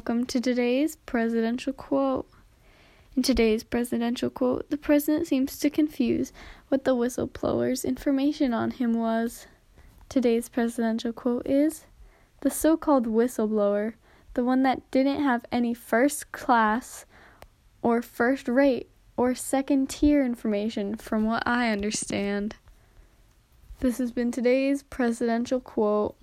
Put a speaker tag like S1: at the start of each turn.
S1: welcome to today's presidential quote. In today's presidential quote, the president seems to confuse what the whistleblower's information on him was. Today's presidential quote is The so called whistleblower, the one that didn't have any first class or first rate or second tier information, from what I understand. This has been today's presidential quote.